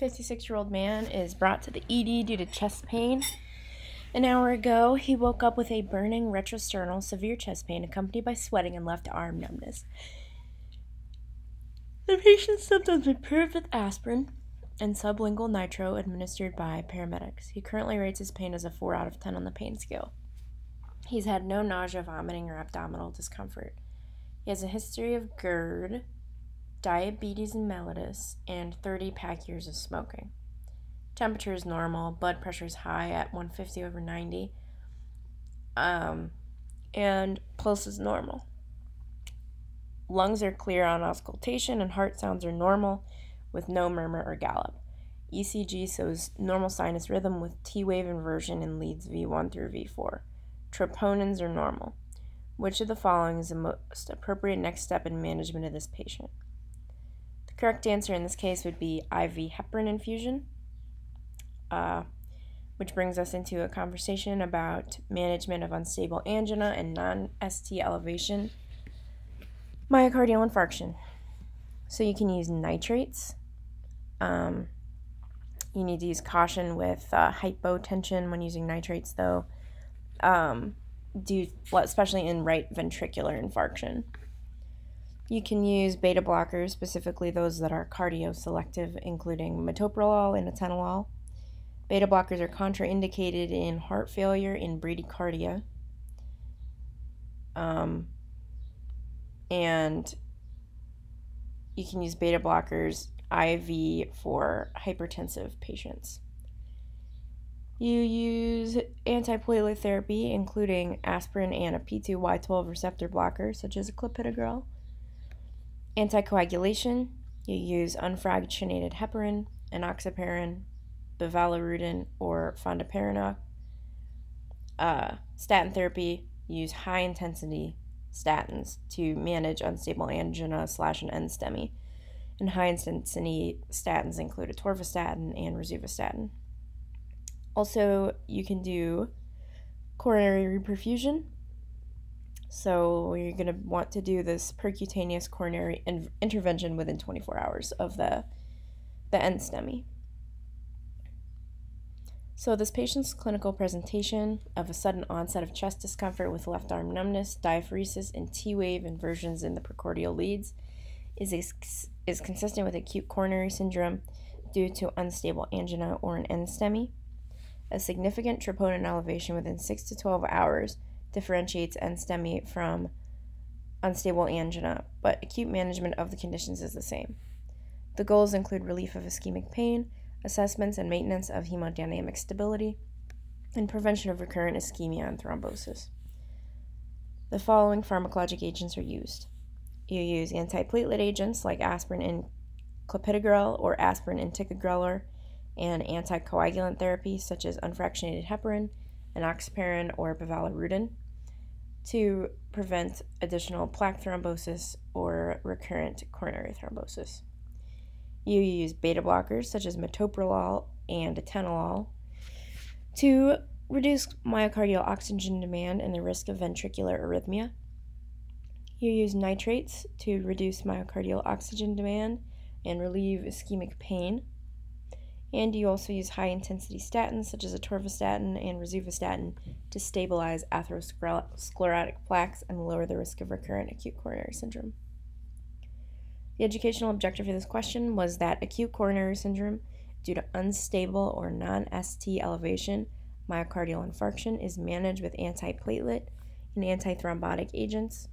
56 year old man is brought to the ED due to chest pain. An hour ago, he woke up with a burning retrosternal severe chest pain accompanied by sweating and left arm numbness. The patient's symptoms improved with aspirin and sublingual nitro administered by paramedics. He currently rates his pain as a 4 out of 10 on the pain scale. He's had no nausea, vomiting, or abdominal discomfort. He has a history of GERD, diabetes mellitus, and 30 pack years of smoking. Temperature is normal, blood pressure is high at 150 over 90, um, and pulse is normal. Lungs are clear on auscultation, and heart sounds are normal with no murmur or gallop. ECG shows normal sinus rhythm with T wave inversion in leads V1 through V4. Troponins are normal. Which of the following is the most appropriate next step in management of this patient? Correct answer in this case would be IV heparin infusion, uh, which brings us into a conversation about management of unstable angina and non ST elevation myocardial infarction. So you can use nitrates. Um, you need to use caution with uh, hypotension when using nitrates, though, um, due, especially in right ventricular infarction. You can use beta blockers, specifically those that are cardioselective, including metoprolol and atenolol. Beta blockers are contraindicated in heart failure in bradycardia. Um, and you can use beta blockers IV for hypertensive patients. You use antiplatelet therapy, including aspirin and a P2Y12 receptor blocker, such as clopidogrel. Anticoagulation, you use unfractionated heparin, enoxaparin, bivalirudin, or fondaparinux. Uh, statin therapy, use high intensity statins to manage unstable angina slash an NSTEMI. And high intensity statins include atorvastatin and rosuvastatin. Also, you can do coronary reperfusion. So, you're going to want to do this percutaneous coronary in- intervention within 24 hours of the, the NSTEMI. So, this patient's clinical presentation of a sudden onset of chest discomfort with left arm numbness, diaphoresis, and T wave inversions in the precordial leads is, is consistent with acute coronary syndrome due to unstable angina or an NSTEMI. A significant troponin elevation within 6 to 12 hours differentiates NSTEMI from unstable angina, but acute management of the conditions is the same. The goals include relief of ischemic pain assessments and maintenance of hemodynamic stability, and prevention of recurrent ischemia and thrombosis. The following pharmacologic agents are used. You use antiplatelet agents like aspirin and clopidogrel or aspirin and ticagrelor, and anticoagulant therapy such as unfractionated heparin, enoxaparin, or bivalirudin to prevent additional plaque thrombosis or recurrent coronary thrombosis. You use beta blockers such as metoprolol and atenolol to reduce myocardial oxygen demand and the risk of ventricular arrhythmia. You use nitrates to reduce myocardial oxygen demand and relieve ischemic pain. And you also use high intensity statins such as atorvastatin and rosuvastatin to stabilize atherosclerotic plaques and lower the risk of recurrent acute coronary syndrome. The educational objective for this question was that acute coronary syndrome due to unstable or non ST elevation myocardial infarction is managed with antiplatelet and antithrombotic agents,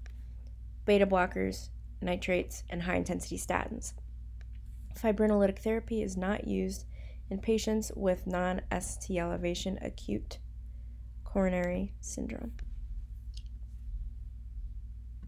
beta blockers, nitrates, and high intensity statins. Fibrinolytic therapy is not used in patients with non ST elevation acute coronary syndrome.